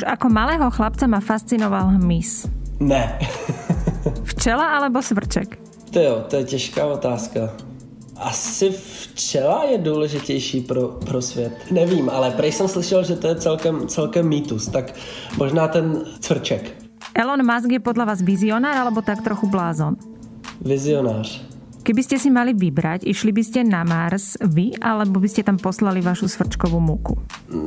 Už ako malého chlapca ma fascinoval hmyz. Ne. Včela alebo svrček? To jo, to je těžká otázka. Asi včela je důležitější pro, pro svět. Nevím, ale prej jsem slyšel, že to je celkem, celkem mýtus, tak možná ten cvrček. Elon Musk je podľa vás vizionár alebo tak trochu blázon? Vizionář. Keby ste si mali vybrať, išli by ste na Mars vy, alebo by ste tam poslali vašu svrčkovú múku?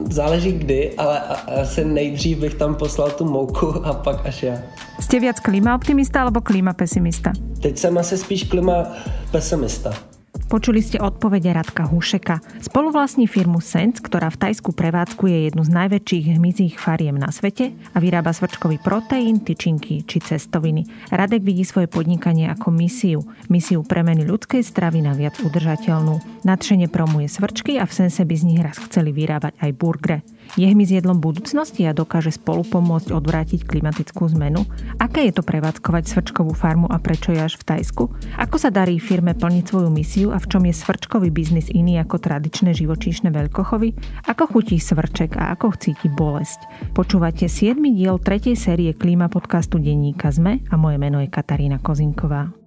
Záleží kdy, ale asi nejdřív bych tam poslal tu mouku a pak až já. Ste viac klima optimista alebo klima pesimista? Teď jsem asi spíš klima pesimista. Počuli ste odpovede Radka Hušeka. Spoluvlastní firmu Sense, ktorá v Tajsku prevádzkuje jednu z najväčších hmyzích fariem na svete a vyrába svrčkový proteín, tyčinky či cestoviny. Radek vidí svoje podnikanie ako misiu. Misiu premeny ľudskej stravy na viac udržateľnú. Nadšenie promuje svrčky a v Sense by z nich raz chceli vyrábať aj burgre. Je hmyz jedlom budúcnosti a dokáže spolu pomôcť odvrátiť klimatickú zmenu? Aké je to prevádzkovať svrčkovú farmu a prečo je až v Tajsku? Ako sa darí firme plniť svoju misiu a v čom je svrčkový biznis iný ako tradičné živočíšne veľkochovy? Ako chutí svrček a ako cíti bolesť? Počúvate 7. diel tretej série klíma podcastu Denníka ZME a moje meno je Katarína Kozinková.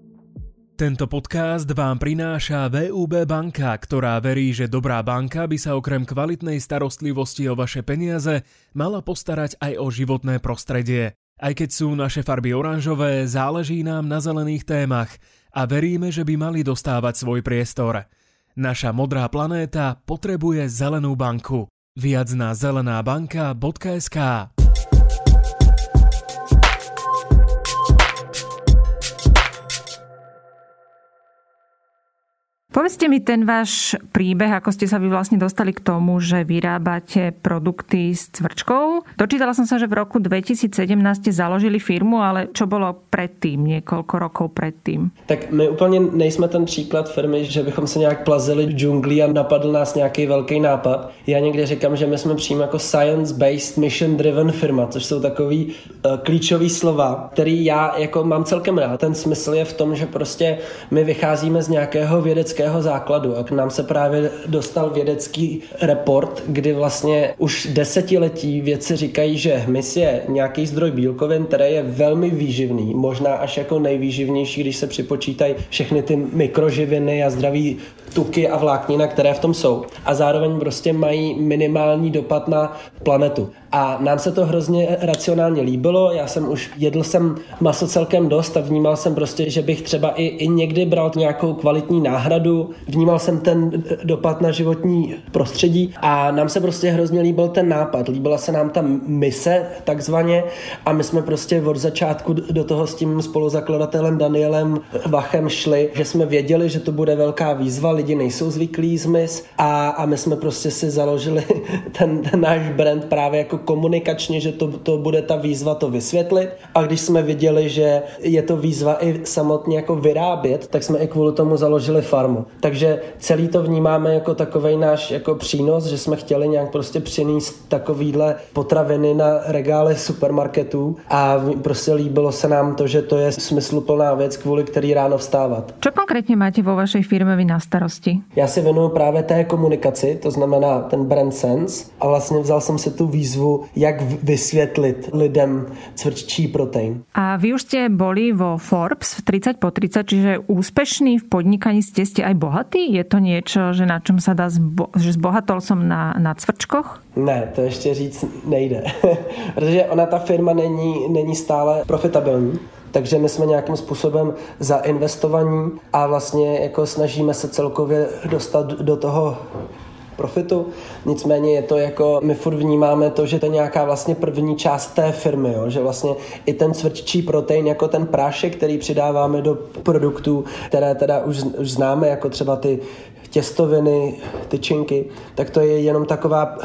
Tento podcast vám prináša VUB banka, ktorá verí, že dobrá banka by sa okrem kvalitnej starostlivosti o vaše peniaze mala postarať aj o životné prostredie. Aj keď sú naše farby oranžové, záleží nám na zelených témach a veríme, že by mali dostávať svoj priestor. Naša modrá planéta potrebuje zelenú banku. Viac na zelenábanka.sk Povedzte mi ten váš príbeh, ako ste sa vy vlastne dostali k tomu, že vyrábate produkty s cvrčkou. Dočítala som sa, že v roku 2017 ste založili firmu, ale čo bolo predtým, niekoľko rokov predtím? Tak my úplně nejsme ten příklad firmy, že bychom se nějak plazili v džungli a napadl nás nějaký velký nápad. Já někdy říkám, že my jsme přímo jako science-based, mission-driven firma, což jsou takový uh, klíčový slova, který já jako mám celkem rád. Ten smysl je v tom, že prostě my vycházíme z nějakého vědeckého vědeckého základu. A k nám se právě dostal vědecký report, kdy vlastně už desetiletí vědci říkají, že hmyz je nějaký zdroj bílkovin, který je velmi výživný, možná až jako nejvýživnější, když se připočítají všechny ty mikroživiny a zdraví tuky a vláknina, které v tom jsou. A zároveň prostě mají minimální dopad na planetu. A nám se to hrozně racionálně líbilo, já jsem už jedl jsem maso celkem dost a vnímal jsem prostě, že bych třeba i, i někdy bral nějakou kvalitní náhradu, vnímal jsem ten dopad na životní prostředí a nám se prostě hrozně líbil ten nápad, líbila se nám ta mise takzvaně a my jsme prostě od začátku do toho s tím spoluzakladatelem Danielem Vachem šli, že jsme věděli, že to bude velká výzva, lidi nejsou zvyklí z mis a, a my jsme prostě si založili ten, ten náš brand právě jako komunikačně, že to, to bude ta výzva to vysvětlit. A když jsme viděli, že je to výzva i samotně jako vyrábět, tak jsme i kvůli tomu založili farmu. Takže celý to vnímáme jako takový náš jako přínos, že jsme chtěli nějak prostě přinést takovýhle potraviny na regály supermarketů a prostě líbilo se nám to, že to je smysluplná věc, kvůli který ráno vstávat. Co konkrétně máte vo vašej firme vy na starosti? Já si věnuju právě té komunikaci, to znamená ten brand sense a vlastně vzal jsem si tu výzvu jak vysvětlit lidem cvrččí protein. A vy už ste boli vo Forbes v 30 po 30, čiže úspešný v podnikaní ste ste aj bohatý? Je to niečo, že na čom sa dá, zbo- že zbohatol som na, na cvrčkoch? Ne, to ještě říct nejde. Protože ona ta firma není, není stále profitabilní. Takže my jsme nějakým způsobem zainvestovaní a vlastně jako snažíme se celkově dostat do toho profitu. Nicméně je to jako, my furt vnímáme to, že to je nějaká vlastně první část té firmy, jo? že vlastně i ten cvrččí protein, jako ten prášek, který přidáváme do produktů, které teda už, už známe, jako třeba ty těstoviny, tyčinky, tak to je jenom taková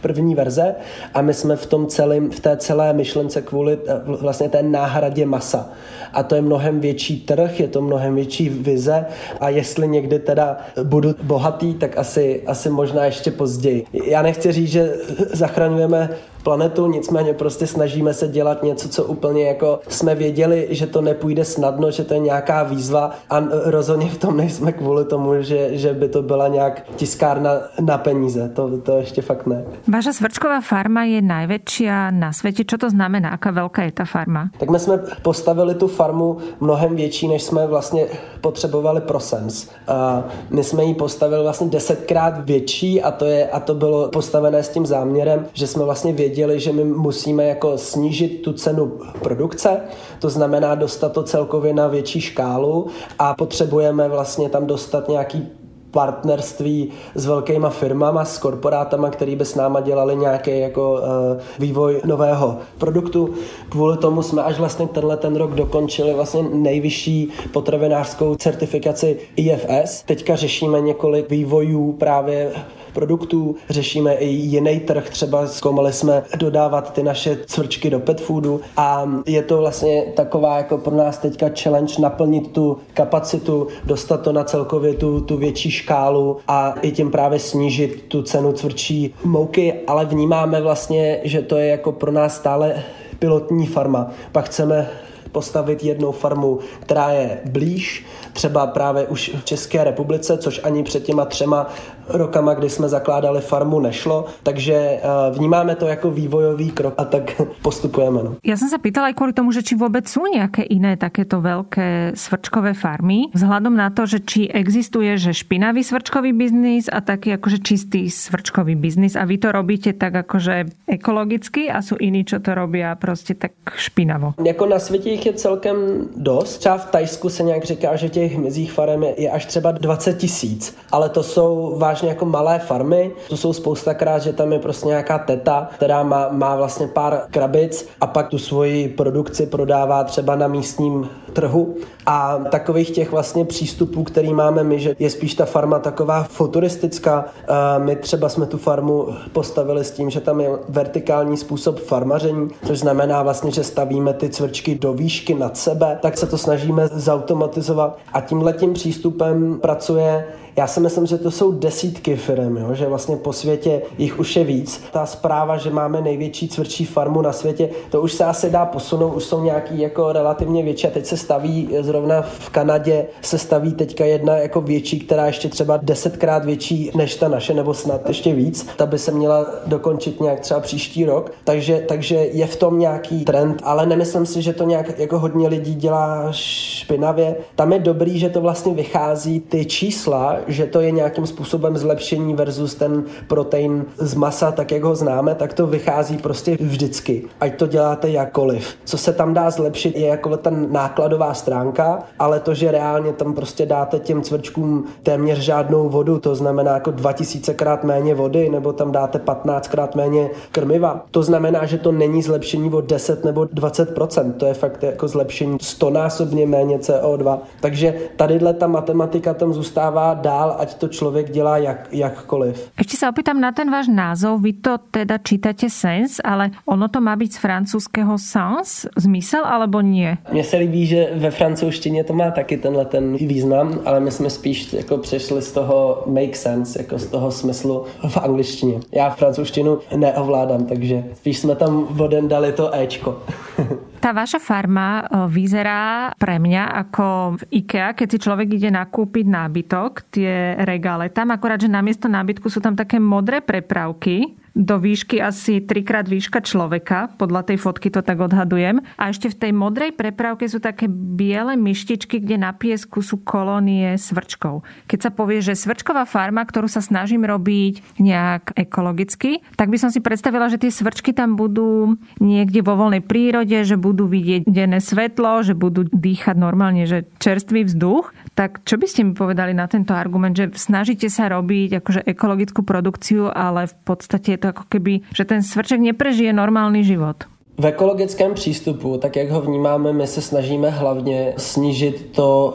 první verze a my jsme v tom celém, v té celé myšlence kvůli eh, vlastně té náhradě masa. a to je mnohem větší trh, je to mnohem větší vize a jestli někdy teda budu bohatý, tak asi, asi možná ještě později. Já nechci říct, že zachraňujeme planetu, nicméně prostě snažíme se dělat něco, co úplně jako jsme věděli, že to nepůjde snadno, že to je nějaká výzva a rozhodně v tom nejsme kvůli tomu, že, že by to byla nějak tiskárna na peníze. To, to ještě fakt ne. Vaša svrčková farma je největší na světě. Co to znamená? Aká velká je ta farma? Tak my jsme postavili tu farmu mnohem větší, než jsme vlastně potřebovali pro Sens. A my jsme ji postavili vlastně desetkrát větší a to, je, a to bylo postavené s tím záměrem, že jsme vlastně věděli, věděli, že my musíme jako snížit tu cenu produkce, to znamená dostat to celkově na větší škálu a potřebujeme vlastně tam dostat nějaký partnerství s velkýma firmama, s korporátama, který by s náma dělali nějaký jako uh, vývoj nového produktu. Kvůli tomu jsme až vlastně tenhle ten rok dokončili vlastně nejvyšší potravinářskou certifikaci IFS. Teďka řešíme několik vývojů právě produktů, řešíme i jiný trh, třeba zkoumali jsme dodávat ty naše cvrčky do pet foodu a je to vlastně taková jako pro nás teďka challenge naplnit tu kapacitu, dostat to na celkově tu, tu větší škálu a i tím právě snížit tu cenu cvrčí mouky, ale vnímáme vlastně, že to je jako pro nás stále pilotní farma. Pak chceme postavit jednou farmu, která je blíž, třeba právě už v České republice, což ani před těma třema rokama, kdy jsme zakládali farmu, nešlo. Takže eh, vnímáme to jako vývojový krok a tak postupujeme. No. Já jsem se pýtala i kvůli tomu, že či vůbec jsou nějaké jiné takéto velké svrčkové farmy, vzhledem na to, že či existuje, že špinavý svrčkový biznis a taký jakože čistý svrčkový biznis a vy to robíte tak jakože ekologicky a jsou jiní, čo to robí a prostě tak špinavo. Jako na světě jich je celkem dost. Třeba v Tajsku se nějak říká, že těch hmyzích farem je až třeba 20 tisíc, ale to jsou vážně vážně jako malé farmy. To jsou spousta krát, že tam je prostě nějaká teta, která má, má vlastně pár krabic a pak tu svoji produkci prodává třeba na místním trhu. A takových těch vlastně přístupů, který máme my, že je spíš ta farma taková futuristická. My třeba jsme tu farmu postavili s tím, že tam je vertikální způsob farmaření, což znamená vlastně, že stavíme ty cvrčky do výšky nad sebe, tak se to snažíme zautomatizovat a tímhletím přístupem pracuje já si myslím, že to jsou desítky firm, jo? že vlastně po světě jich už je víc. Ta zpráva, že máme největší cvrčí farmu na světě, to už se asi dá posunout, už jsou nějaký jako relativně větší a teď se staví zrovna v Kanadě se staví teďka jedna jako větší, která ještě třeba desetkrát větší než ta naše, nebo snad ještě víc. Ta by se měla dokončit nějak třeba příští rok. Takže, takže je v tom nějaký trend, ale nemyslím si, že to nějak jako hodně lidí dělá špinavě. Tam je dobrý, že to vlastně vychází ty čísla, že to je nějakým způsobem zlepšení versus ten protein z masa, tak jak ho známe, tak to vychází prostě vždycky. Ať to děláte jakkoliv. Co se tam dá zlepšit je jako ta nákladová stránka, ale to, že reálně tam prostě dáte těm cvrčkům téměř žádnou vodu, to znamená jako 2000 krát méně vody, nebo tam dáte 15 krát méně krmiva. To znamená, že to není zlepšení o 10 nebo 20%, to je fakt jako zlepšení 100 násobně méně CO2. Takže tadyhle ta matematika tam zůstává dál dál, ať to člověk dělá jak, jakkoliv. Ještě se opýtam na ten váš názov. Vy to teda čítate sens, ale ono to má být z francouzského sens, zmysel, alebo nie? Mně se líbí, že ve francouzštině to má taky tenhle ten význam, ale my jsme spíš jako přešli z toho make sense, jako z toho smyslu v angličtině. Já francouzštinu neovládám, takže spíš jsme tam voden dali to Ečko. Tá vaša farma eh, vyzerá pre mňa ako v IKEA, keď si človek ide nakúpiť nábytok, tie regále tam, akorát, že namiesto nábytku sú tam také modré prepravky, do výšky asi trikrát výška človeka, podľa tej fotky to tak odhadujem. A ešte v tej modrej prepravke sú také biele myštičky, kde na piesku sú kolónie svrčkov. Keď sa povie, že svrčková farma, ktorú sa snažím robiť nejak ekologicky, tak by som si predstavila, že tie svrčky tam budú niekde vo voľnej prírode, že budú vidieť denné svetlo, že budú dýchať normálne, že čerstvý vzduch. Tak čo by ste mi povedali na tento argument, že snažíte sa robiť akože ekologickú produkciu, ale v podstate je to ako keby, že ten svrček neprežije normální život. V ekologickém přístupu, tak jak ho vnímáme, my se snažíme hlavně snížit to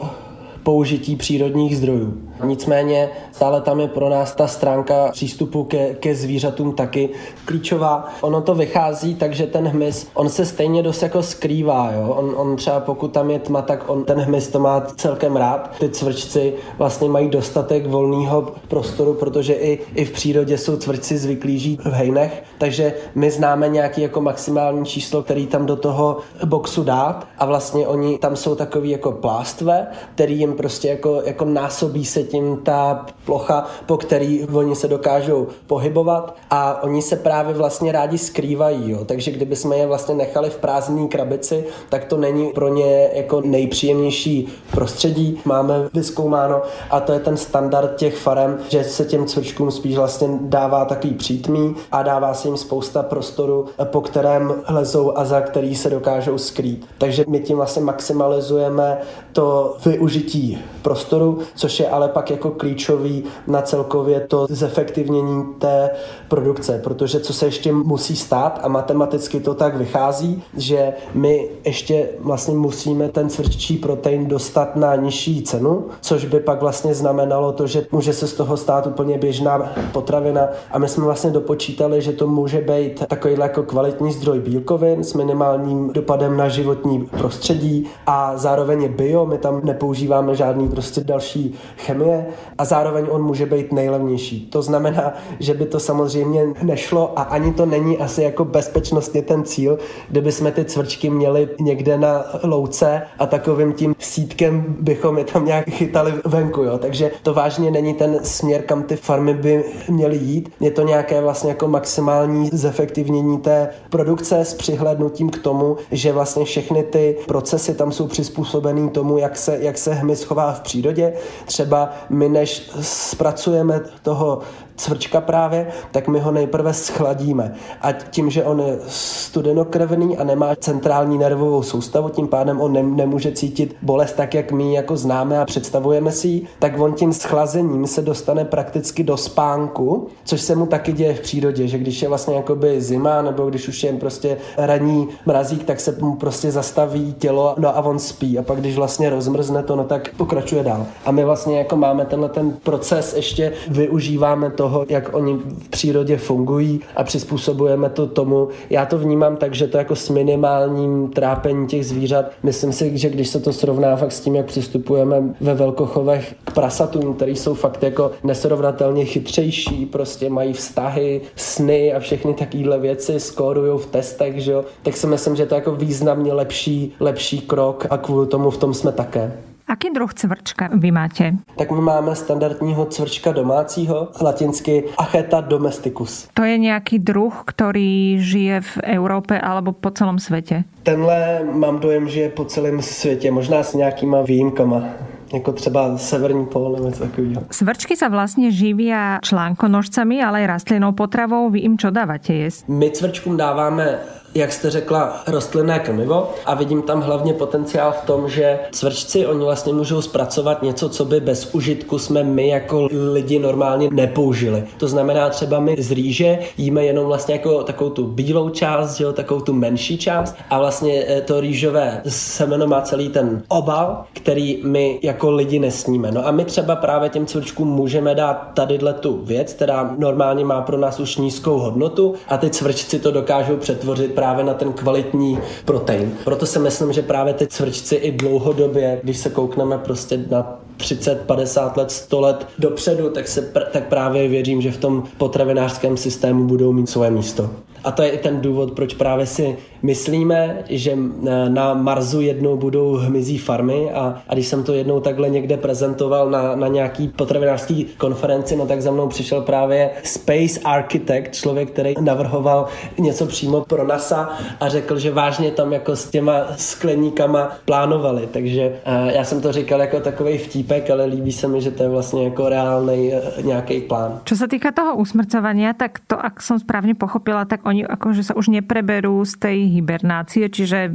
použití přírodních zdrojů. Nicméně stále tam je pro nás ta stránka přístupu ke, ke zvířatům taky klíčová. Ono to vychází tak, že ten hmyz, on se stejně dost jako skrývá. Jo? On, on třeba pokud tam je tma, tak on ten hmyz to má celkem rád. Ty cvrčci vlastně mají dostatek volného prostoru, protože i, i v přírodě jsou cvrčci zvyklí žít v hejnech, takže my známe nějaký jako maximální číslo, který tam do toho boxu dát a vlastně oni tam jsou takový jako plástve, který jim prostě jako, jako násobí se tím ta plocha, po který oni se dokážou pohybovat a oni se právě vlastně rádi skrývají, jo. takže kdyby jsme je vlastně nechali v prázdné krabici, tak to není pro ně jako nejpříjemnější prostředí. Máme vyskoumáno a to je ten standard těch farem, že se těm cvrčkům spíš vlastně dává takový přítmí a dává se jim spousta prostoru, po kterém lezou a za který se dokážou skrýt. Takže my tím vlastně maximalizujeme to využití prostoru, což je ale pak jako klíčový na celkově to zefektivnění té produkce, protože co se ještě musí stát a matematicky to tak vychází, že my ještě vlastně musíme ten cvrččí protein dostat na nižší cenu, což by pak vlastně znamenalo to, že může se z toho stát úplně běžná potravina. A my jsme vlastně dopočítali, že to může být takový jako kvalitní zdroj bílkovin s minimálním dopadem na životní prostředí a zároveň je bio, my tam nepoužíváme žádný prostě další chemie a zároveň on může být nejlevnější. To znamená, že by to samozřejmě nešlo a ani to není asi jako bezpečnostně ten cíl, kdyby jsme ty cvrčky měli někde na louce a takovým tím sítkem bychom je tam nějak chytali venku. Jo. Takže to vážně není ten směr, kam ty farmy by měly jít. Je to nějaké vlastně jako maximální zefektivnění té produkce s přihlednutím k tomu, že vlastně všechny ty procesy tam jsou přizpůsobený tomu, jak se, jak se hmyz chová v přírodě. Třeba my, než zpracujeme toho cvrčka právě, tak my ho nejprve schladíme. A tím, že on je studenokrevný a nemá centrální nervovou soustavu, tím pádem on nemůže cítit bolest tak, jak my jako známe a představujeme si ji, tak on tím schlazením se dostane prakticky do spánku, což se mu taky děje v přírodě, že když je vlastně jakoby zima nebo když už je prostě raní mrazík, tak se mu prostě zastaví tělo, no a on spí a pak když vlastně rozmrzne to, no tak pokračuje dál. A my vlastně jako máme tenhle ten proces, ještě využíváme to toho, jak oni v přírodě fungují a přizpůsobujeme to tomu. Já to vnímám tak, že to jako s minimálním trápení těch zvířat. Myslím si, že když se to srovná fakt s tím, jak přistupujeme ve velkochovech k prasatům, který jsou fakt jako nesrovnatelně chytřejší, prostě mají vztahy, sny a všechny takovéhle věci, skórují v testech, že jo, tak si myslím, že to je jako významně lepší, lepší krok a kvůli tomu v tom jsme také. Aký druh cvrčka vy máte? Tak my máme standardního cvrčka domácího, latinsky Acheta domesticus. To je nějaký druh, který žije v Evropě alebo po celém světě? Tenhle mám dojem, že je po celém světě, možná s nějakýma výjimkama jako třeba severní pol nebo něco takového. Svrčky sa vlastně živí článkonožcami, ale i rastlinnou potravou. Vy jim čo dáváte jíst? My cvrčkům dáváme jak jste řekla, rostlinné krmivo a vidím tam hlavně potenciál v tom, že cvrčci oni vlastně můžou zpracovat něco, co by bez užitku jsme my jako lidi normálně nepoužili. To znamená třeba my z rýže jíme jenom vlastně jako takovou tu bílou část, jo, takovou tu menší část a vlastně eh, to rýžové semeno má celý ten obal, který my jako lidi nesníme. No a my třeba právě těm cvrčkům můžeme dát tadyhle tu věc, která normálně má pro nás už nízkou hodnotu a ty cvrčci to dokážou přetvořit právě na ten kvalitní protein. Proto si myslím, že právě ty cvrčci i dlouhodobě, když se koukneme prostě na 30, 50 let, 100 let dopředu, tak, se pr- tak právě věřím, že v tom potravinářském systému budou mít svoje místo. A to je i ten důvod, proč právě si myslíme, že na Marsu jednou budou hmyzí farmy a, a když jsem to jednou takhle někde prezentoval na, na nějaký potravinářský konferenci, no tak za mnou přišel právě Space Architect, člověk, který navrhoval něco přímo pro NASA a řekl, že vážně tam jako s těma skleníkama plánovali. Takže já jsem to říkal jako takový vtípek, ale líbí se mi, že to je vlastně jako reálný e, nějaký plán. Co se týká toho usmrcovania, tak to, ak som správně pochopila, tak oni akože sa už nepreberú z tej hibernácie, čiže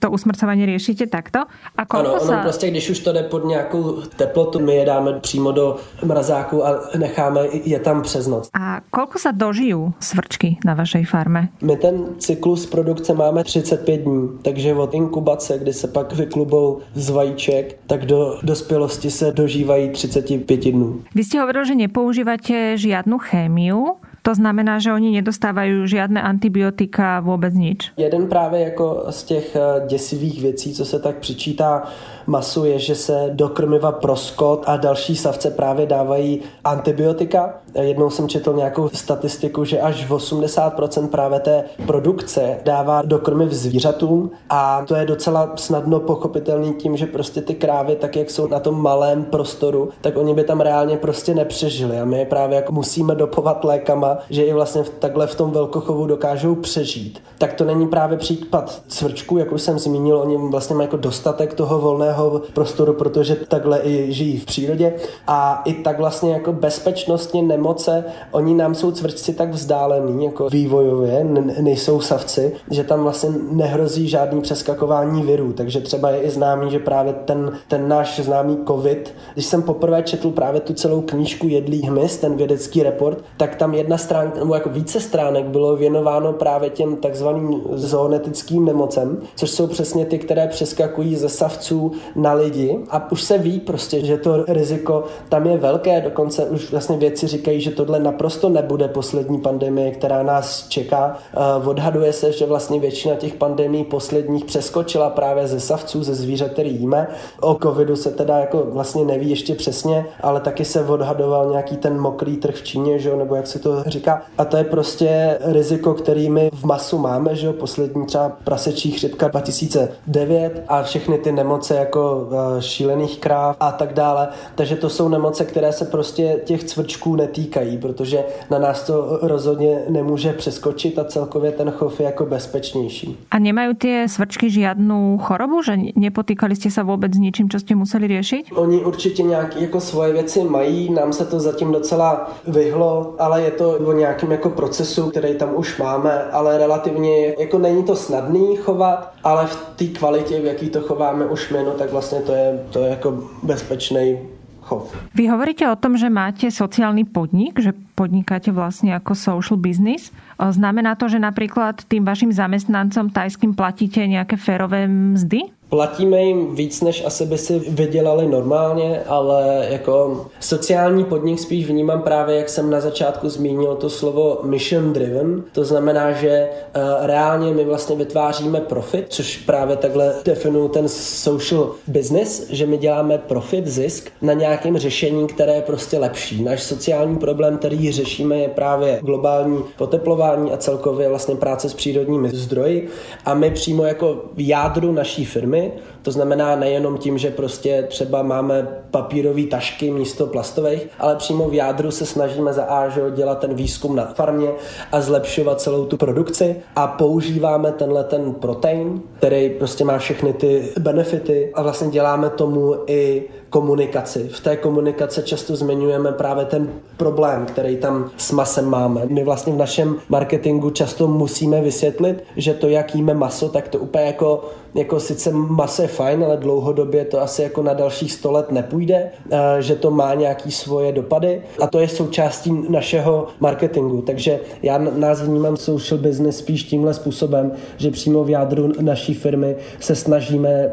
to usmrcování řešíte takto? A ano, ono sa... prostě, když už to jde pod nějakou teplotu, my je dáme přímo do mrazáku a necháme je tam přes noc. A kolko sa dožijú svrčky na vašej farme? My ten cyklus produkce máme 35 dní, takže od inkubace, kdy se pak vyklubou z vajíček, tak do dospělosti se dožívají 35 dnů. Vy jste hovoril, že nepoužíváte žiadnu chémiu. To znamená, že oni nedostávají žádné antibiotika, vůbec nič. Jeden právě jako z těch eh, děsivých věcí, co se tak přičítá masu, je, že se do krmiva pro skot a další savce právě dávají antibiotika. Jednou jsem četl nějakou statistiku, že až 80% právě té produkce dává do krmiv zvířatům a to je docela snadno pochopitelný tím, že prostě ty krávy, tak jak jsou na tom malém prostoru, tak oni by tam reálně prostě nepřežili a my je právě jako musíme dopovat lékama, že i vlastně takhle v tom velkochovu dokážou přežít. Tak to není právě případ cvrčků, jak už jsem zmínil, oni vlastně mají jako dostatek toho volného prostoru, protože takhle i žijí v přírodě. A i tak vlastně jako bezpečnostně nemoce, oni nám jsou cvrčci tak vzdálený jako vývojově, nejsou savci, že tam vlastně nehrozí žádný přeskakování virů, takže třeba je i známý, že právě ten, ten náš známý covid, když jsem poprvé četl právě tu celou knížku Jedlý hmyz, ten vědecký report, tak tam jedna stránka, nebo jako více stránek bylo věnováno právě těm takzvaným zoonetickým nemocem, což jsou přesně ty, které přeskakují ze savců na lidi a už se ví prostě, že to riziko tam je velké, dokonce už vlastně věci říkají, že tohle naprosto nebude poslední pandemie, která nás čeká. Odhaduje se, že vlastně většina těch pandemí posledních přeskočila právě ze savců, ze zvířat, který jíme. O covidu se teda jako vlastně neví ještě přesně, ale taky se odhadoval nějaký ten mokrý trh v Číně, že, nebo jak se to říká. A to je prostě riziko, který my v masu máme, že jo, poslední třeba prasečí chřipka 2009 a všechny ty nemoce jako eh, šílených kráv a tak dále. Takže to jsou nemoce, které se prostě těch cvrčků netýkají, protože na nás to rozhodně nemůže přeskočit a celkově ten chov je jako bezpečnější. A nemají ty svrčky žádnou chorobu, že nepotýkali jste se vůbec s ničím, co jste museli řešit? Oni určitě nějaké jako svoje věci mají, nám se to zatím docela vyhlo, ale je to o nějakém jako procesu, který tam už máme, ale relativně jako není to snadný chovat, ale v té kvalitě, v jaký to chováme už my, no tak vlastně to je, to je jako bezpečný chov. Vy hovoríte o tom, že máte sociálny podnik, že podnikáte vlastne ako social business. Znamená to, že napríklad tým vašim zamestnancom tajským platíte nejaké férové mzdy? Platíme jim víc, než asi by si vydělali normálně, ale jako sociální podnik spíš vnímám právě, jak jsem na začátku zmínil to slovo mission driven. To znamená, že uh, reálně my vlastně vytváříme profit, což právě takhle definuju ten social business, že my děláme profit, zisk na nějakém řešení, které je prostě lepší. Náš sociální problém, který řešíme, je právě globální poteplování a celkově vlastně práce s přírodními zdroji a my přímo jako v jádru naší firmy Salomé to znamená nejenom tím, že prostě třeba máme papírové tašky místo plastových, ale přímo v jádru se snažíme za A, dělat ten výzkum na farmě a zlepšovat celou tu produkci a používáme tenhle ten protein, který prostě má všechny ty benefity a vlastně děláme tomu i komunikaci. V té komunikaci často zmiňujeme právě ten problém, který tam s masem máme. My vlastně v našem marketingu často musíme vysvětlit, že to, jak jíme maso, tak to úplně jako jako sice maso je fajn, ale dlouhodobě to asi jako na dalších 100 let nepůjde, že to má nějaký svoje dopady a to je součástí našeho marketingu. Takže já nás vnímám social business spíš tímhle způsobem, že přímo v jádru naší firmy se snažíme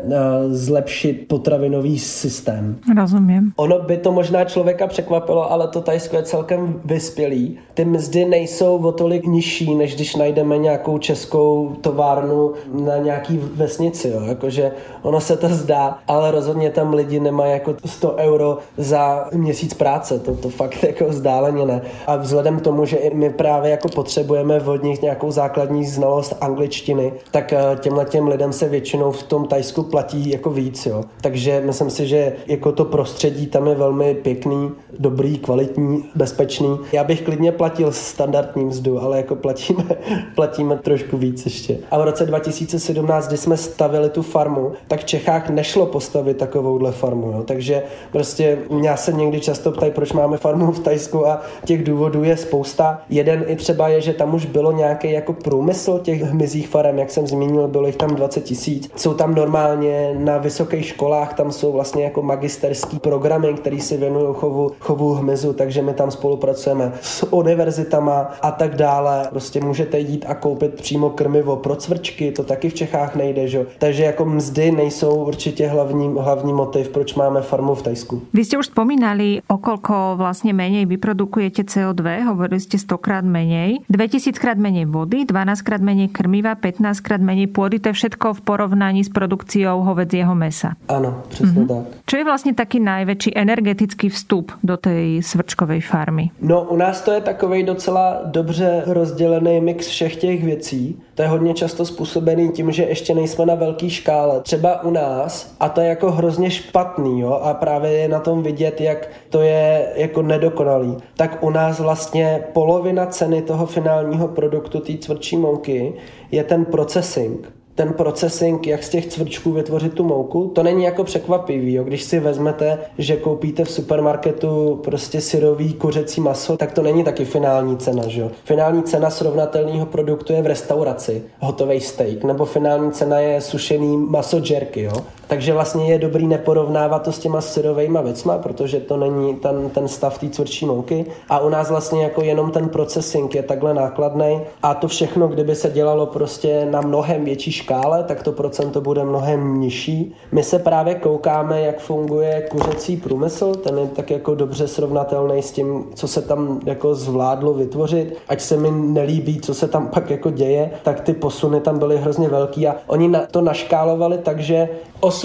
zlepšit potravinový systém. Rozumím. Ono by to možná člověka překvapilo, ale to Tajsko je celkem vyspělý. Ty mzdy nejsou o tolik nižší, než když najdeme nějakou českou továrnu na nějaký vesnici jo. Jakože ono se to zdá, ale rozhodně tam lidi nemají jako 100 euro za měsíc práce, to, to fakt jako vzdáleně ne. A vzhledem k tomu, že my právě jako potřebujeme od nich nějakou základní znalost angličtiny, tak eh, těmhle těm lidem se většinou v tom Tajsku platí jako víc, jo. Takže myslím si, že jako to prostředí tam je velmi pěkný, dobrý, kvalitní, bezpečný. Já bych klidně platil standardní mzdu, ale jako platíme, platíme trošku víc ještě. A v roce 2017, kdy jsme stavili tu farmu, tak v Čechách nešlo postavit takovouhle farmu. Jo. Takže prostě já se někdy často ptají, proč máme farmu v Tajsku a těch důvodů je spousta. Jeden i třeba je, že tam už bylo nějaký jako průmysl těch hmyzích farem, jak jsem zmínil, bylo jich tam 20 tisíc. Jsou tam normálně na vysokých školách, tam jsou vlastně jako magisterský programy, které se věnují chovu, chovu hmyzu, takže my tam spolupracujeme s univerzitama a tak dále. Prostě můžete jít a koupit přímo krmivo pro cvrčky, to taky v Čechách nejde, že? Takže jako mzdy nejsou určitě hlavní, hlavní motiv, proč máme farmu v Tajsku. Vy jste už spomínali, okolko vlastně méně vyprodukujete CO2, hovorili ste 100 krát menej, 2000 krát menej vody, 12 krát menej krmiva, 15 krát menej pôdy, to je všetko v porovnaní s produkciou hovedzieho mesa. Ano, přesně mm-hmm. tak. Čo je vlastně taký najväčší energetický vstup do tej svrčkovej farmy? No, u nás to je takový docela dobře rozdělený mix všech těch věcí. To je hodně často způsobený tím, že ještě nejsme na velké škále. Třeba u nás, a to je jako hrozně špatný, jo, a právě je na tom vidět, jak to je jako nedokonalý. Tak u nás vlastně polovina ceny toho finálního produktu, té tvrdší mouky, je ten processing ten processing, jak z těch cvrčků vytvořit tu mouku, to není jako překvapivý. Jo? Když si vezmete, že koupíte v supermarketu prostě syrový kuřecí maso, tak to není taky finální cena. Že jo? Finální cena srovnatelného produktu je v restauraci, hotový steak, nebo finální cena je sušený maso jerky. Jo? Takže vlastně je dobrý neporovnávat to s těma syrovejma věcma, protože to není ten, ten stav té tvrdší mouky. A u nás vlastně jako jenom ten processing je takhle nákladný a to všechno, kdyby se dělalo prostě na mnohem větší škále, tak to procento bude mnohem nižší. My se právě koukáme, jak funguje kuřecí průmysl, ten je tak jako dobře srovnatelný s tím, co se tam jako zvládlo vytvořit. Ať se mi nelíbí, co se tam pak jako děje, tak ty posuny tam byly hrozně velký a oni to naškálovali tak, že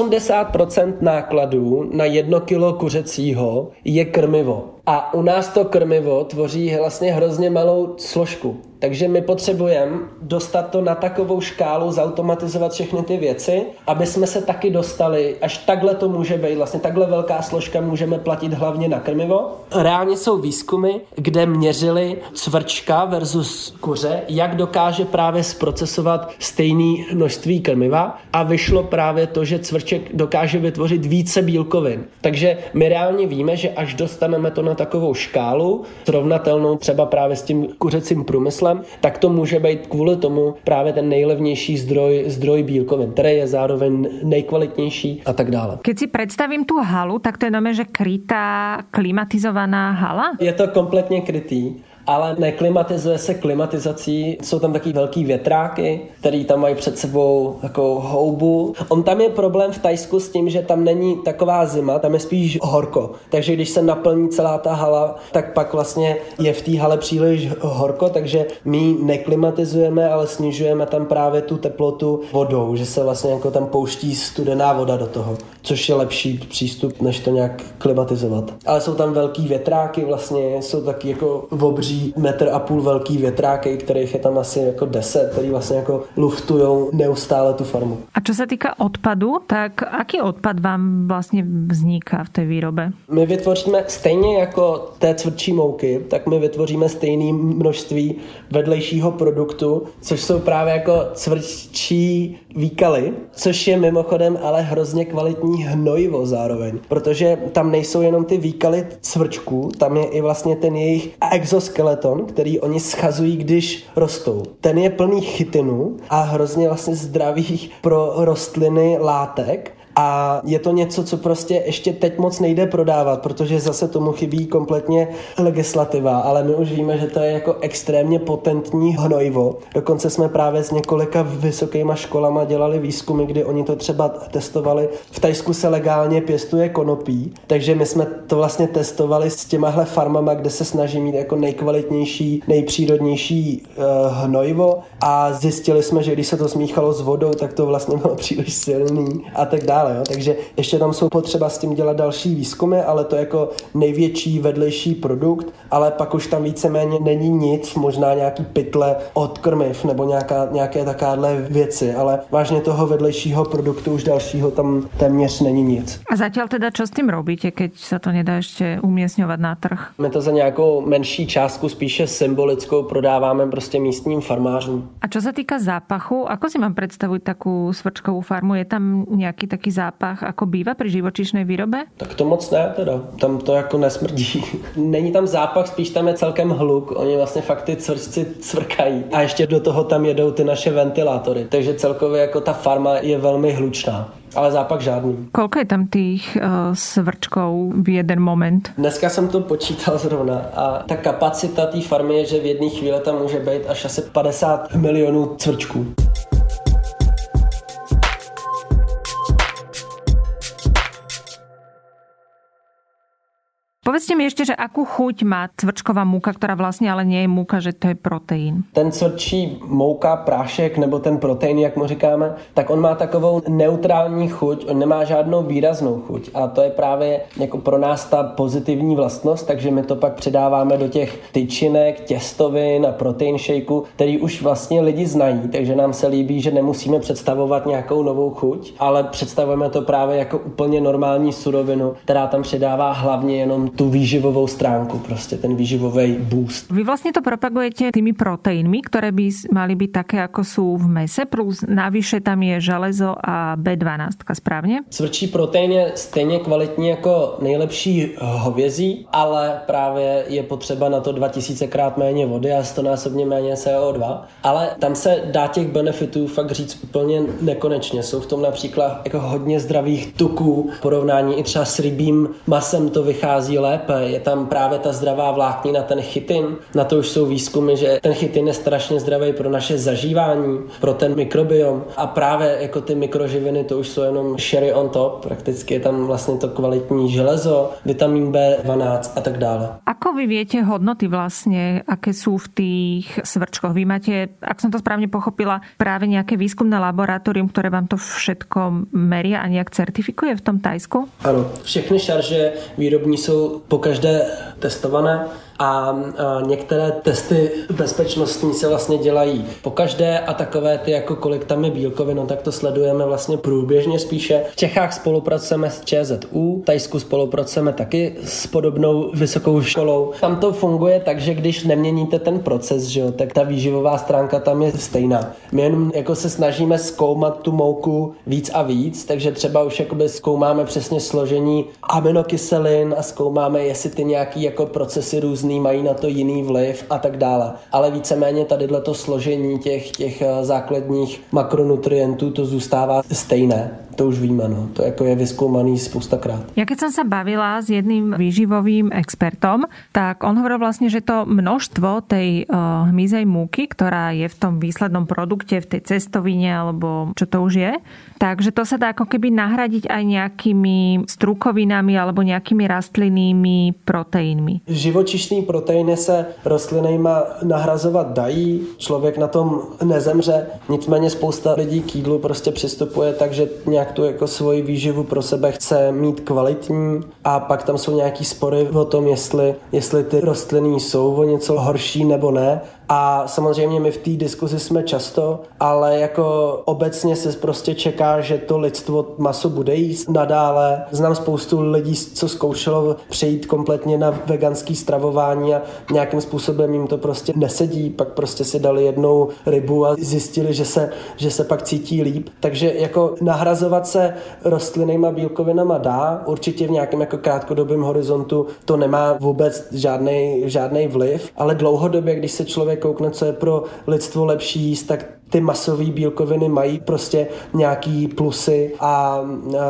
80% nákladů na jedno kilo kuřecího je krmivo. A u nás to krmivo tvoří vlastně hrozně malou složku. Takže my potřebujeme dostat to na takovou škálu, zautomatizovat všechny ty věci, aby jsme se taky dostali, až takhle to může být, vlastně takhle velká složka můžeme platit hlavně na krmivo. Reálně jsou výzkumy, kde měřili cvrčka versus kuře, jak dokáže právě zprocesovat stejné množství krmiva a vyšlo právě to, že cvrček dokáže vytvořit více bílkovin. Takže my reálně víme, že až dostaneme to na takovou škálu, srovnatelnou třeba právě s tím kuřecím průmyslem, tak to může být kvůli tomu právě ten nejlevnější zdroj, zdroj bílkovin, který je zároveň nejkvalitnější a tak dále. Keď si představím tu halu, tak to je nome, že krytá klimatizovaná hala? Je to kompletně krytý ale neklimatizuje se klimatizací. Jsou tam taky velký větráky, který tam mají před sebou takovou houbu. On tam je problém v Tajsku s tím, že tam není taková zima, tam je spíš horko. Takže když se naplní celá ta hala, tak pak vlastně je v té hale příliš horko, takže my neklimatizujeme, ale snižujeme tam právě tu teplotu vodou, že se vlastně jako tam pouští studená voda do toho, což je lepší přístup, než to nějak klimatizovat. Ale jsou tam velký větráky vlastně, jsou taky jako obří obří metr a půl velký větráky, kterých je tam asi jako deset, který vlastně jako luftujou neustále tu farmu. A co se týká odpadu, tak aký odpad vám vlastně vzniká v té výrobe? My vytvoříme stejně jako té tvrdší mouky, tak my vytvoříme stejné množství vedlejšího produktu, což jsou právě jako cvrčí výkaly, což je mimochodem ale hrozně kvalitní hnojivo zároveň, protože tam nejsou jenom ty výkaly cvrčků, tam je i vlastně ten jejich exoskeleton, který oni schazují, když rostou. Ten je plný chytinu a hrozně vlastně zdravých pro rostliny látek a je to něco, co prostě ještě teď moc nejde prodávat, protože zase tomu chybí kompletně legislativa, ale my už víme, že to je jako extrémně potentní hnojivo. Dokonce jsme právě s několika vysokýma školama dělali výzkumy, kdy oni to třeba testovali. V Tajsku se legálně pěstuje konopí, takže my jsme to vlastně testovali s těmahle farmama, kde se snaží mít jako nejkvalitnější, nejpřírodnější uh, hnojivo a zjistili jsme, že když se to smíchalo s vodou, tak to vlastně bylo příliš silný a tak dále dále. Jo? Takže ještě tam jsou potřeba s tím dělat další výzkumy, ale to je jako největší vedlejší produkt, ale pak už tam víceméně není nic, možná nějaký pytle od krmiv nebo nějaká, nějaké takáhle věci, ale vážně toho vedlejšího produktu už dalšího tam téměř není nic. A zatím teda čo s tím robíte, keď se to nedá ještě uměstňovat na trh? My to za nějakou menší částku, spíše symbolickou, prodáváme prostě místním farmářům. A čo se týká zápachu, ako si mám představit takovou svrčkovou farmu? Je tam nějaký taký zápach, jako bývá při živočišné výrobe? Tak to moc ne teda. Tam to jako nesmrdí. Není tam zápach, spíš tam je celkem hluk. Oni vlastně fakt ty cvrčci cvrkají. A ještě do toho tam jedou ty naše ventilátory. Takže celkově jako ta farma je velmi hlučná ale zápak žádný. Kolko je tam těch uh, svrčků v jeden moment? Dneska jsem to počítal zrovna a ta kapacita té farmy je, že v jedné chvíli tam může být až asi 50 milionů cvrčků. Povedzte mi ešte, že akú chuť má cvrčková múka, ktorá vlastne ale nie je múka, že to je proteín. Ten cvrčí mouka, prášek nebo ten protein, jak mu říkáme, tak on má takovou neutrální chuť, on nemá žádnou výraznou chuť a to je právě jako pro nás ta pozitivní vlastnost, takže my to pak předáváme do těch tyčinek, těstovin a protein shakeu, který už vlastně lidi znají, takže nám se líbí, že nemusíme představovat nějakou novou chuť, ale představujeme to právě jako úplně normální surovinu, která tam předává hlavně jenom tu výživovou stránku, prostě ten výživový boost. Vy vlastně to propagujete tými proteínmi, které by mali být také, jako jsou v mese, plus navyše tam je železo a B12, správně? Cvrčí protein je stejně kvalitní jako nejlepší hovězí, ale právě je potřeba na to 2000 krát méně vody a 100 násobně méně CO2. Ale tam se dá těch benefitů fakt říct úplně nekonečně. Jsou v tom například jako hodně zdravých tuků, porovnání i třeba s rybím masem to vychází lépe. Je tam právě ta zdravá vláknina, ten chytin. Na to už jsou výzkumy, že ten chytin je strašně zdravý pro naše zažívání, pro ten mikrobiom. A právě jako ty mikroživiny, to už jsou jenom sherry on top. Prakticky je tam vlastně to kvalitní železo, vitamin B12 a tak dále. Ako vy viete hodnoty vlastně, aké jsou v těch svrčkoch? Vy máte, ak som to správně pochopila, právě nějaké výzkumné laboratorium, které vám to všetko meria a nějak certifikuje v tom Tajsku? Ano, všechny šarže výrobní jsou po každé testované a některé testy bezpečnostní se vlastně dělají po každé a takové ty jako kolik tam je bílkovin, no tak to sledujeme vlastně průběžně spíše. V Čechách spolupracujeme s ČZU, Tajsku spolupracujeme taky s podobnou vysokou školou. Tam to funguje tak, že když neměníte ten proces, že jo, tak ta výživová stránka tam je stejná. My jenom jako se snažíme zkoumat tu mouku víc a víc, takže třeba už jakoby zkoumáme přesně složení aminokyselin a zkoumáme, jestli ty nějaký jako procesy různý různý, mají na to jiný vliv a tak dále. Ale víceméně tady to složení těch, těch eh, základních makronutrientů to zůstává stejné. To už víme, no. to jako je vyskoumaný spoustakrát. Ja keď som sa bavila s jedným výživovým expertom, tak on hovoril vlastne, že to množstvo tej uh, hmyzej múky, ktorá je v tom výslednom produkte, v tej cestovine, alebo čo to už je, takže to sa dá ako keby nahradiť aj nejakými strukovinami alebo nejakými rastlinnými proteínmi. Živočišný proteiny se rostlinejma nahrazovat dají, člověk na tom nezemře, nicméně spousta lidí k jídlu prostě přistupuje tak, že nějak tu jako svoji výživu pro sebe chce mít kvalitní a pak tam jsou nějaký spory o tom, jestli, jestli ty rostliny jsou o něco horší nebo ne a samozřejmě my v té diskuzi jsme často, ale jako obecně se prostě čeká, že to lidstvo maso bude jíst nadále. Znám spoustu lidí, co zkoušelo přejít kompletně na veganský stravování a nějakým způsobem jim to prostě nesedí, pak prostě si dali jednou rybu a zjistili, že se, že se pak cítí líp. Takže jako nahrazovat se rostlinnýma bílkovinama dá, určitě v nějakém jako krátkodobém horizontu to nemá vůbec žádný vliv, ale dlouhodobě, když se člověk koukne, co je pro lidstvo lepší jíst, tak ty masové bílkoviny mají prostě nějaký plusy a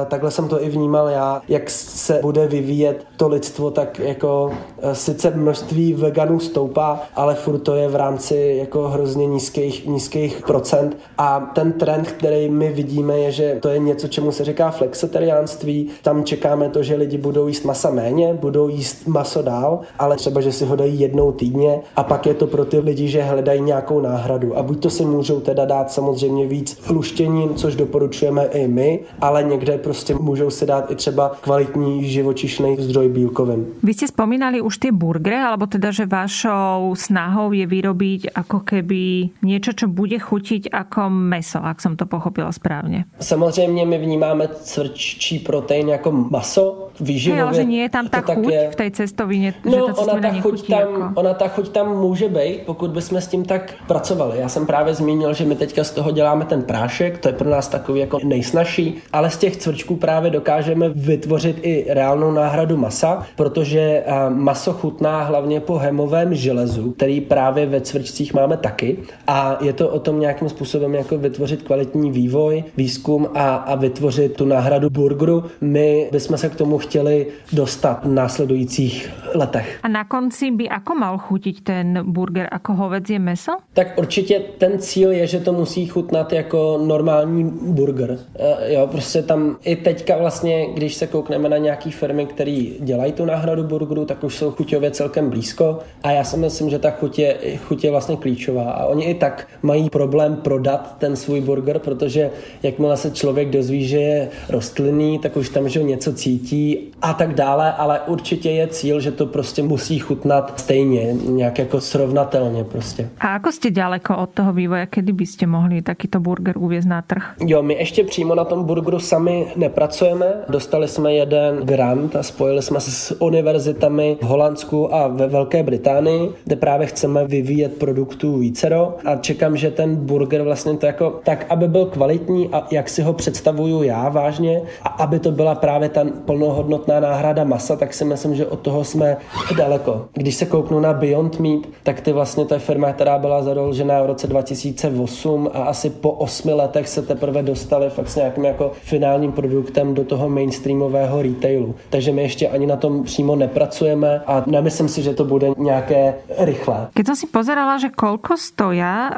takhle jsem to i vnímal já, jak se bude vyvíjet to lidstvo, tak jako e, sice množství veganů stoupá, ale furt to je v rámci jako hrozně nízkých, nízkých procent. A ten trend, který my vidíme, je, že to je něco, čemu se říká flexitariánství. Tam čekáme to, že lidi budou jíst masa méně, budou jíst maso dál, ale třeba, že si ho dají jednou týdně. A pak je to pro ty lidi, že hledají nějakou náhradu. A buď to si můžou teda dát samozřejmě víc luštěnin, což doporučujeme i my, ale někde prostě můžou si dát i třeba kvalitní živočišný zdroj bílkovin. Vy jste spomínali už ty burgery, alebo teda, že vašou snahou je vyrobiť ako keby niečo, čo bude chutiť ako meso, ak som to pochopila správně. Samozřejmě my vnímáme cvrččí protein jako maso, výživově. ale že nie je tam ta chuť je... v té cestovině, no, že ta ona ta, chuť tam, jako... ona ta chuť tam může být, pokud bychom s tím tak pracovali. Já jsem právě zmínil, že my teďka z toho děláme ten prášek, to je pro nás takový jako nejsnažší, ale z těch cvrčků právě dokážeme vytvořit i reálnou náhradu masa, protože maso chutná hlavně po hemovém železu, který právě ve cvrčcích máme taky a je to o tom nějakým způsobem jako vytvořit kvalitní vývoj, výzkum a, a vytvořit tu náhradu burgeru. My bychom se k tomu chtěli dostat v následujících letech. A na konci by ako mal chutit ten burger, jako hovedzie meso? Tak určitě ten cíl je, že to musí chutnat jako normální burger. E, jo, prostě tam i teďka vlastně, když se koukneme na nějaký firmy, které dělají tu náhradu burgeru, tak už jsou chuťově celkem blízko a já si myslím, že ta chuť je, chuť je vlastně klíčová a oni i tak mají problém prodat ten svůj burger, protože jakmile se člověk dozví, že je rostlinný, tak už tam že něco cítí a tak dále, ale určitě je cíl, že to prostě musí chutnat stejně, nějak jako srovnatelně prostě. A ako jste daleko od toho vývoje, kdy byste mohli takýto burger uvězt na trh? Jo, my ještě přímo na tom burgeru sami nepracujeme. Dostali jsme jeden grant a spojili jsme se s univerzitami v Holandsku a ve Velké Británii, kde právě chceme vyvíjet produktů vícero a čekám, že ten burger vlastně to jako tak, aby byl kvalitní a jak si ho představuju já vážně a aby to byla právě ta plnohodnotná náhrada masa, tak si myslím, že od toho jsme daleko. Když se kouknu na Beyond Meat, tak ty vlastně to je firma, která byla založená v roce 2008 a asi po osmi letech se teprve dostali fakt s nějakým jako finálním produktem do toho mainstreamového retailu. Takže my ještě ani na tom přímo nepracujeme a nemyslím si, že to bude nějaké rychlé. Keď jsem si pozerala, že kolko stoja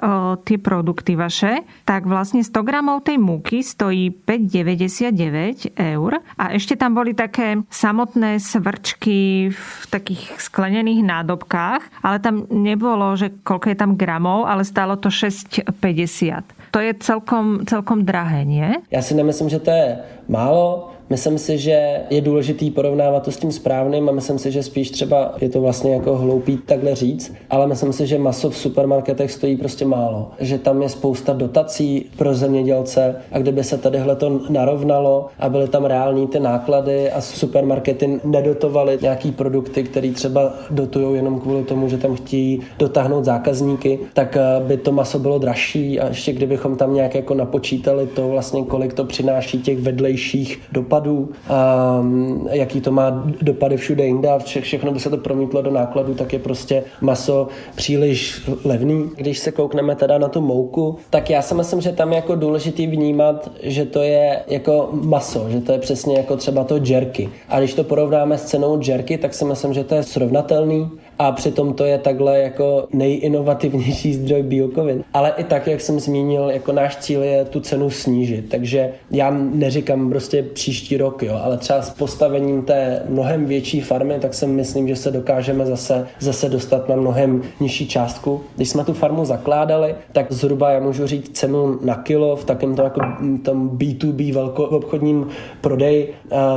ty produkty vaše, tak vlastně 100 gramov tej múky stojí 5,99 eur a ešte tam boli také samotné svrčky v takých sklenených nádobkách, ale tam nebolo, že koľko je tam gramov, ale stálo to 6,50. To je celkom, celkom drahé, nie? Já si nemyslím, že to je málo. Myslím si, že je důležitý porovnávat to s tím správným a myslím si, že spíš třeba je to vlastně jako hloupý takhle říct, ale myslím si, že maso v supermarketech stojí prostě málo. Že tam je spousta dotací pro zemědělce a kdyby se tadyhle to narovnalo a byly tam reální ty náklady a supermarkety nedotovaly nějaký produkty, které třeba dotují jenom kvůli tomu, že tam chtějí dotáhnout zákazníky, tak eh, by to maso bylo dražší a ještě kdybychom tam nějak jako napočítali to vlastně, kolik to přináší těch vedlejších dopadů dopadů, um, jaký to má dopady všude jinde a vše, všechno by se to promítlo do nákladu, tak je prostě maso příliš levný. Když se koukneme teda na tu mouku, tak já si myslím, že tam je jako důležitý vnímat, že to je jako maso, že to je přesně jako třeba to jerky. A když to porovnáme s cenou jerky, tak si myslím, že to je srovnatelný a přitom to je takhle jako nejinovativnější zdroj bílkovin. Ale i tak, jak jsem zmínil, jako náš cíl je tu cenu snížit. Takže já neříkám prostě příští rok, jo, ale třeba s postavením té mnohem větší farmy, tak si myslím, že se dokážeme zase, zase dostat na mnohem nižší částku. Když jsme tu farmu zakládali, tak zhruba já můžu říct cenu na kilo v takém tom, jako, tom B2B velko obchodním prodeji.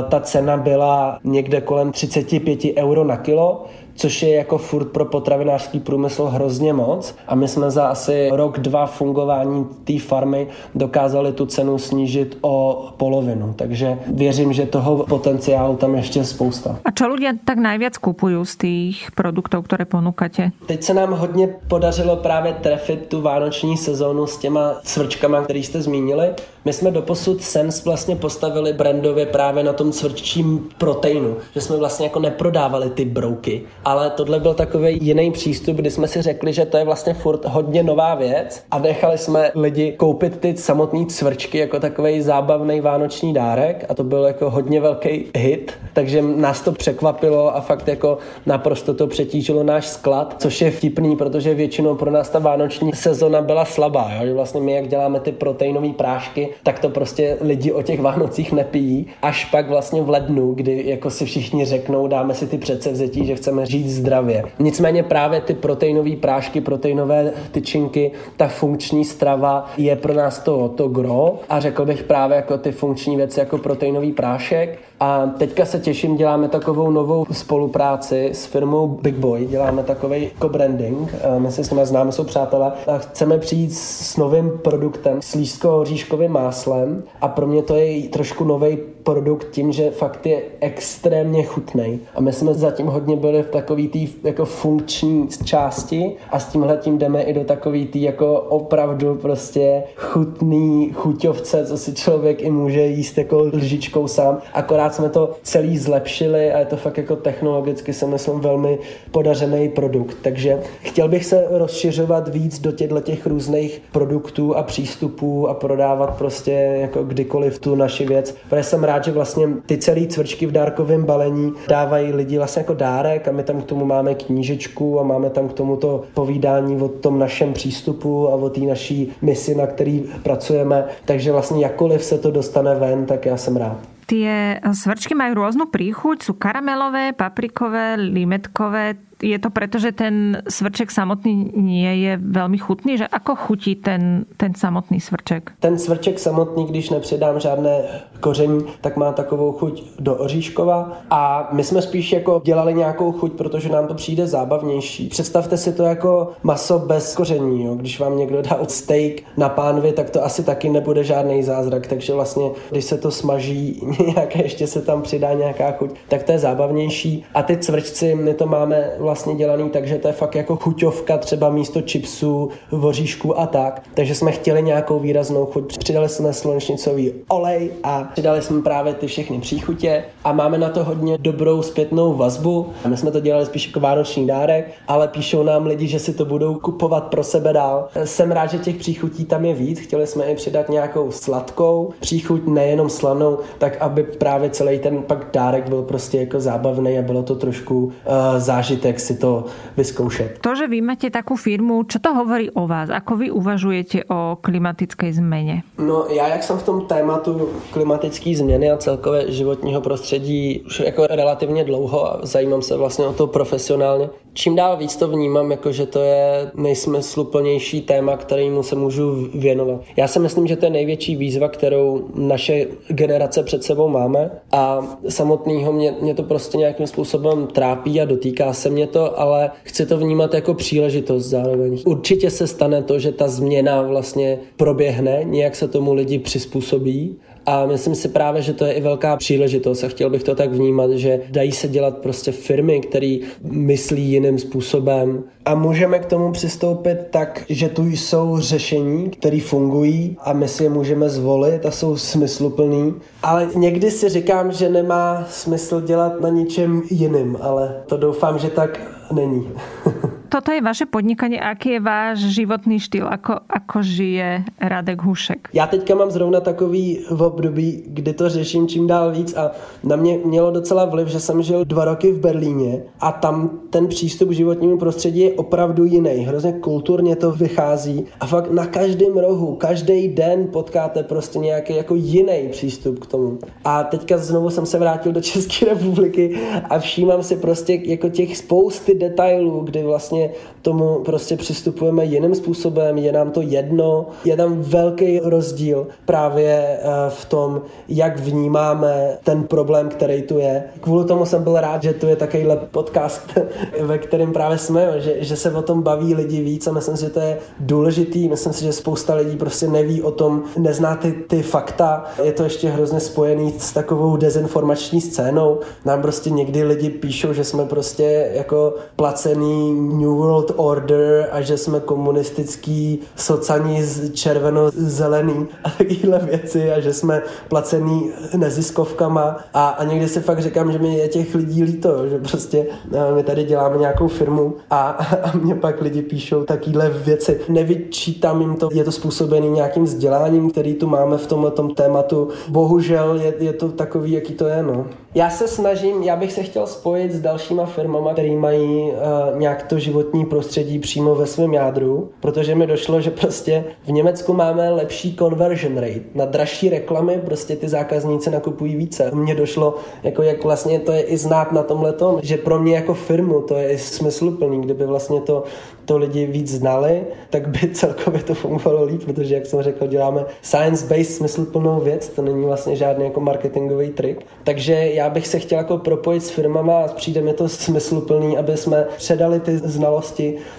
Ta cena byla někde kolem 35 euro na kilo což je jako furt pro potravinářský průmysl hrozně moc. A my jsme za asi rok, dva fungování té farmy dokázali tu cenu snížit o polovinu. Takže věřím, že toho potenciálu tam ještě je spousta. A čo lidé tak najviac kupují z těch produktů, které ponúkate? Teď se nám hodně podařilo právě trefit tu vánoční sezónu s těma cvrčkama, který jste zmínili. My jsme doposud Sens vlastně postavili brandově právě na tom cvrččím proteinu, že jsme vlastně jako neprodávali ty brouky, ale tohle byl takový jiný přístup, kdy jsme si řekli, že to je vlastně furt hodně nová věc a nechali jsme lidi koupit ty samotné cvrčky jako takový zábavný vánoční dárek a to byl jako hodně velký hit, takže nás to překvapilo a fakt jako naprosto to přetížilo náš sklad, což je vtipný, protože většinou pro nás ta vánoční sezona byla slabá, jo? že vlastně my jak děláme ty proteinové prášky, tak to prostě lidi o těch Vánocích nepijí, až pak vlastně v lednu, kdy jako si všichni řeknou, dáme si ty předsevzetí, že chceme žít žít zdravě. Nicméně právě ty proteinové prášky, proteinové tyčinky, ta funkční strava je pro nás to, to gro a řekl bych právě jako ty funkční věci jako proteinový prášek a teďka se těším, děláme takovou novou spolupráci s firmou Big Boy, děláme takový co-branding, my se s nimi známe, jsou přátelé. A chceme přijít s novým produktem, s lísko-říškovým máslem. A pro mě to je trošku nový produkt tím, že fakt je extrémně chutný. A my jsme zatím hodně byli v takový té jako funkční části. A s tímhle tím jdeme i do takový té jako opravdu prostě chutný chuťovce, co si člověk i může jíst jako lžičkou sám. Akorát jsme to celý zlepšili a je to fakt jako technologicky se myslím velmi podařený produkt. Takže chtěl bych se rozšiřovat víc do těchto těch různých produktů a přístupů a prodávat prostě jako kdykoliv tu naši věc. Protože jsem rád, že vlastně ty celé cvrčky v dárkovém balení dávají lidi vlastně jako dárek a my tam k tomu máme knížečku a máme tam k tomu to povídání o tom našem přístupu a o té naší misi, na který pracujeme. Takže vlastně jakkoliv se to dostane ven, tak já jsem rád. Tie svrčky majú rôznu príchuť, sú karamelové, paprikové, limetkové, je to preto, že ten svrček samotný nie je velmi chutný, že ako chutí ten, ten samotný svrček? Ten svrček samotný, když nepřidám žádné koření, tak má takovou chuť do oříškova a my jsme spíš jako dělali nějakou chuť, protože nám to přijde zábavnější. Představte si to jako maso bez koření. Jo? Když vám někdo dá steak na pánvi, tak to asi taky nebude žádný zázrak, takže vlastně, když se to smaží nějak ještě se tam přidá nějaká chuť, tak to je zábavnější. A ty cvrčci, my to máme vlastně dělaný tak, že to je fakt jako chuťovka, třeba místo chipsů, voříšku a tak. Takže jsme chtěli nějakou výraznou chuť. Přidali jsme slunečnicový olej a přidali jsme právě ty všechny příchutě a máme na to hodně dobrou zpětnou vazbu. My jsme to dělali spíš jako vánoční dárek, ale píšou nám lidi, že si to budou kupovat pro sebe dál. Jsem rád, že těch příchutí tam je víc. Chtěli jsme i přidat nějakou sladkou příchuť, nejenom slanou, tak aby právě celý ten pak dárek byl prostě jako zábavný a bylo to trošku uh, zážitek si to vyzkoušet. To, že vy máte takú firmu, čo to hovorí o vás? Ako vy uvažujete o klimatické změně? No já, jak jsem v tom tématu klimatické změny a celkové životního prostředí už jako relativně dlouho a zajímám se vlastně o to profesionálně, čím dál víc to vnímám, jako že to je nejsmysluplnější téma, kterému se můžu věnovat. Já si myslím, že to je největší výzva, kterou naše generace před sebou máme a samotného mě, mě to prostě nějakým způsobem trápí a dotýká se mě to, ale chci to vnímat jako příležitost zároveň. Určitě se stane to, že ta změna vlastně proběhne, nějak se tomu lidi přizpůsobí a myslím si právě, že to je i velká příležitost a chtěl bych to tak vnímat, že dají se dělat prostě firmy, které myslí jiným způsobem a můžeme k tomu přistoupit tak, že tu jsou řešení, které fungují a my si je můžeme zvolit a jsou smysluplný. Ale někdy si říkám, že nemá smysl dělat na ničem jiným, ale to doufám, že tak není. toto je vaše podnikanie, aký je váš životný štýl, ako, ako žije Radek Hušek? Já teďka mám zrovna takový v období, kdy to řeším čím dál víc a na mě mělo docela vliv, že jsem žil dva roky v Berlíně a tam ten přístup k životnímu prostředí je opravdu jiný. Hrozně kulturně to vychází a fakt na každém rohu, každý den potkáte prostě nějaký jako jiný přístup k tomu. A teďka znovu jsem se vrátil do České republiky a všímám si prostě jako těch spousty detailů, kdy vlastně vlastně tomu prostě přistupujeme jiným způsobem, je nám to jedno. Je tam velký rozdíl právě eh, v tom, jak vnímáme ten problém, který tu je. Kvůli tomu jsem byl rád, že tu je takovýhle podcast, ve kterém právě jsme, že, že se o tom baví lidi víc a myslím si, že to je důležitý. Myslím si, že spousta lidí prostě neví o tom, nezná ty, ty fakta. Je to ještě hrozně spojený s takovou dezinformační scénou. Nám prostě někdy lidi píšou, že jsme prostě jako placený New World Order a že jsme komunistický socaní červeno-zelený a takovéhle věci a že jsme placený neziskovkama a, a někdy si fakt říkám, že mi je těch lidí líto, že prostě no, my tady děláme nějakou firmu a, a mě pak lidi píšou takovéhle věci. Nevyčítám jim to, je to způsobený nějakým vzděláním, který tu máme v tomhle tématu. Bohužel je, je to takový, jaký to je, no. Já se snažím, já bych se chtěl spojit s dalšíma firmama, které mají uh, nějak to život životní prostředí přímo ve svém jádru, protože mi došlo, že prostě v Německu máme lepší conversion rate. Na dražší reklamy prostě ty zákazníci nakupují více. Mně došlo, jako jak vlastně to je i znát na tomhle tom, že pro mě jako firmu to je i smysluplný, kdyby vlastně to to lidi víc znali, tak by celkově to fungovalo líp, protože, jak jsem řekl, děláme science-based smysluplnou věc, to není vlastně žádný jako marketingový trik. Takže já bych se chtěl jako propojit s firmama a přijde mi to smysluplný, aby jsme předali ty znalosti,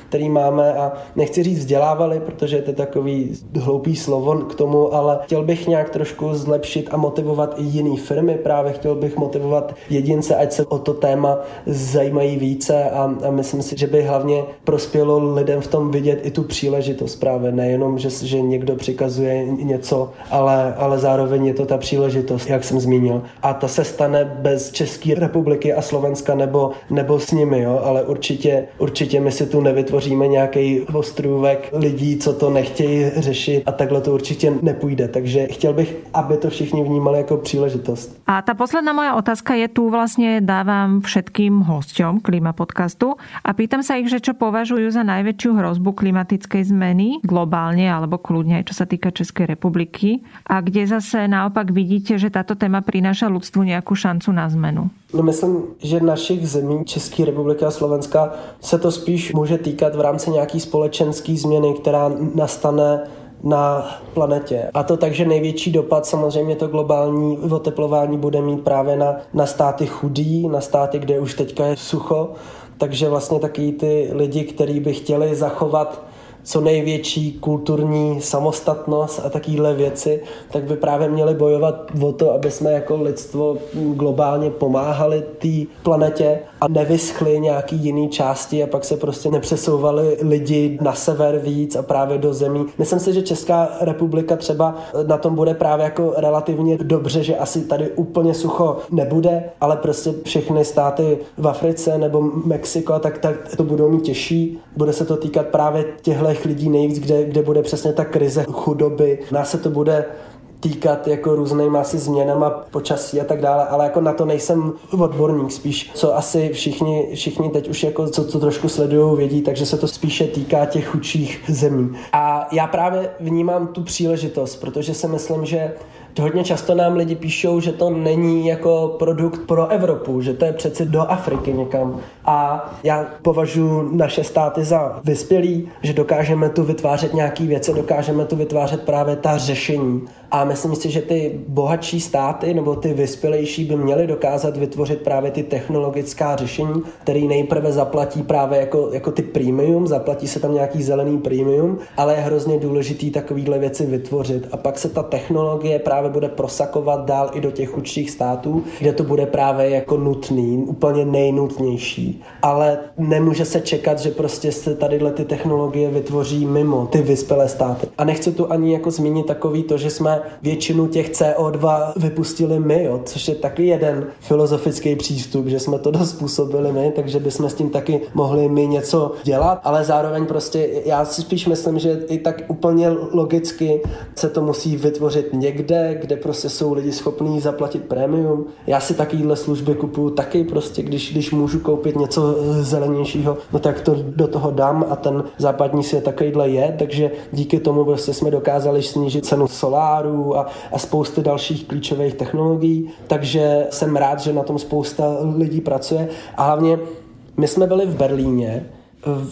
které máme a nechci říct vzdělávali, protože to je takový hloupý slovo k tomu, ale chtěl bych nějak trošku zlepšit a motivovat i jiné firmy, právě chtěl bych motivovat jedince, ať se o to téma zajímají více a, a myslím si, že by hlavně prospělo lidem v tom vidět i tu příležitost právě, nejenom, že, že někdo přikazuje něco, ale, ale zároveň je to ta příležitost, jak jsem zmínil. A ta se stane bez České republiky a Slovenska nebo, nebo s nimi, jo? ale určitě, určitě my si tu nevytvoříme nějaký ostrůvek lidí, co to nechtějí řešit a takhle to určitě nepůjde. Takže chtěl bych, aby to všichni vnímali jako příležitost. A ta posledná moja otázka je tu vlastně dávám všetkým hosťom Klima podcastu a pýtam sa ich, že čo považujú za najväčšiu hrozbu klimatickej zmeny globálne alebo kľudne aj čo sa týka Českej republiky a kde zase naopak vidíte, že táto téma prináša ľudstvu nejakú šancu na zmenu? No myslím, že našich zemí, České republiky a Slovenska, se to spíš může týkat v rámci nějaký společenské změny, která nastane na planetě. A to takže největší dopad samozřejmě to globální oteplování bude mít právě na, na státy chudý, na státy, kde už teďka je sucho, takže vlastně taky ty lidi, kteří by chtěli zachovat co největší kulturní samostatnost a takovéhle věci, tak by právě měli bojovat o to, aby jsme jako lidstvo globálně pomáhali té planetě a nevyschly nějaký jiný části a pak se prostě nepřesouvali lidi na sever víc a právě do zemí. Myslím si, že Česká republika třeba na tom bude právě jako relativně dobře, že asi tady úplně sucho nebude, ale prostě všechny státy v Africe nebo Mexiko, tak, tak to budou mít těžší. Bude se to týkat právě těchto lidí nejvíc, kde, kde bude přesně ta krize chudoby. Nás se to bude týkat jako různýma asi změnama počasí a tak dále, ale jako na to nejsem odborník spíš, co asi všichni, všichni teď už jako co, co trošku sledují, vědí, takže se to spíše týká těch chudších zemí. A já právě vnímám tu příležitost, protože si myslím, že hodně často nám lidi píšou, že to není jako produkt pro Evropu, že to je přeci do Afriky někam. A já považuji naše státy za vyspělý, že dokážeme tu vytvářet nějaké věci, dokážeme tu vytvářet právě ta řešení. A myslím si, že ty bohatší státy nebo ty vyspělejší by měly dokázat vytvořit právě ty technologická řešení, které nejprve zaplatí právě jako, jako ty premium, zaplatí se tam nějaký zelený premium, ale je hrozně důležitý takovýhle věci vytvořit. A pak se ta technologie právě bude prosakovat dál i do těch chudších států, kde to bude právě jako nutný, úplně nejnutnější. Ale nemůže se čekat, že prostě se tadyhle ty technologie vytvoří mimo ty vyspělé státy. A nechci tu ani jako zmínit takový to, že jsme většinu těch CO2 vypustili my, jo, což je taky jeden filozofický přístup, že jsme to dost způsobili my, takže bychom s tím taky mohli my něco dělat, ale zároveň prostě já si spíš myslím, že i tak úplně logicky se to musí vytvořit někde, kde prostě jsou lidi schopní zaplatit prémium. Já si takovýhle služby kupuju taky prostě, když, když můžu koupit něco zelenějšího, no tak to do toho dám a ten západní svět takovýhle je, takže díky tomu prostě jsme dokázali snížit cenu soláru, softwarů a, a spousty dalších klíčových technologií, takže jsem rád, že na tom spousta lidí pracuje a hlavně my jsme byli v Berlíně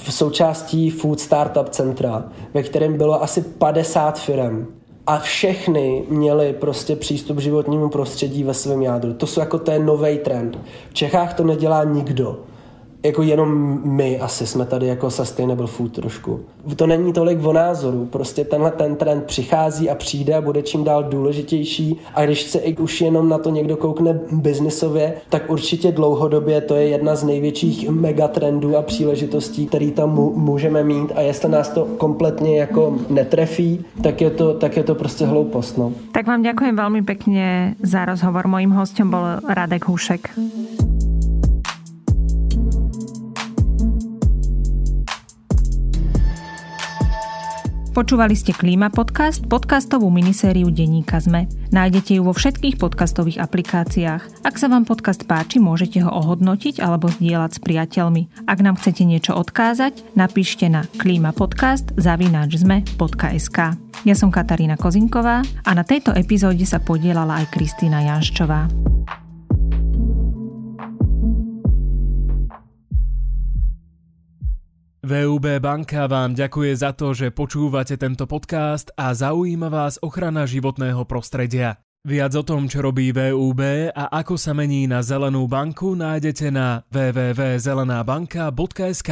v součástí Food Startup Centra, ve kterém bylo asi 50 firm a všechny měly prostě přístup k životnímu prostředí ve svém jádru. To jsou jako je nový trend. V Čechách to nedělá nikdo jako jenom my asi jsme tady jako sustainable food trošku. To není tolik o názoru, prostě tenhle ten trend přichází a přijde a bude čím dál důležitější a když se i už jenom na to někdo koukne biznisově, tak určitě dlouhodobě to je jedna z největších megatrendů a příležitostí, který tam můžeme mít a jestli nás to kompletně jako netrefí, tak je to, tak je to prostě hloupost. No. Tak vám děkuji velmi pěkně za rozhovor. Mojím hostem byl Radek Hušek. Počúvali ste Klíma podcast, podcastovú minisériu denníka ZME. Nájdete ju vo všetkých podcastových aplikáciách. Ak sa vám podcast páči, môžete ho ohodnotiť alebo zdieľať s priateľmi. Ak nám chcete niečo odkázať, napíšte na klimatpodcast.zme.sk Ja som Katarína Kozinková a na tejto epizóde sa podielala aj Kristýna Janščová. VUB banka vám ďakuje za to, že počúvate tento podcast a zaujíma vás ochrana životného prostredia. Viac o tom, čo robí VUB a ako sa mení na zelenú banku, nájdete na www.zelenabanka.sk.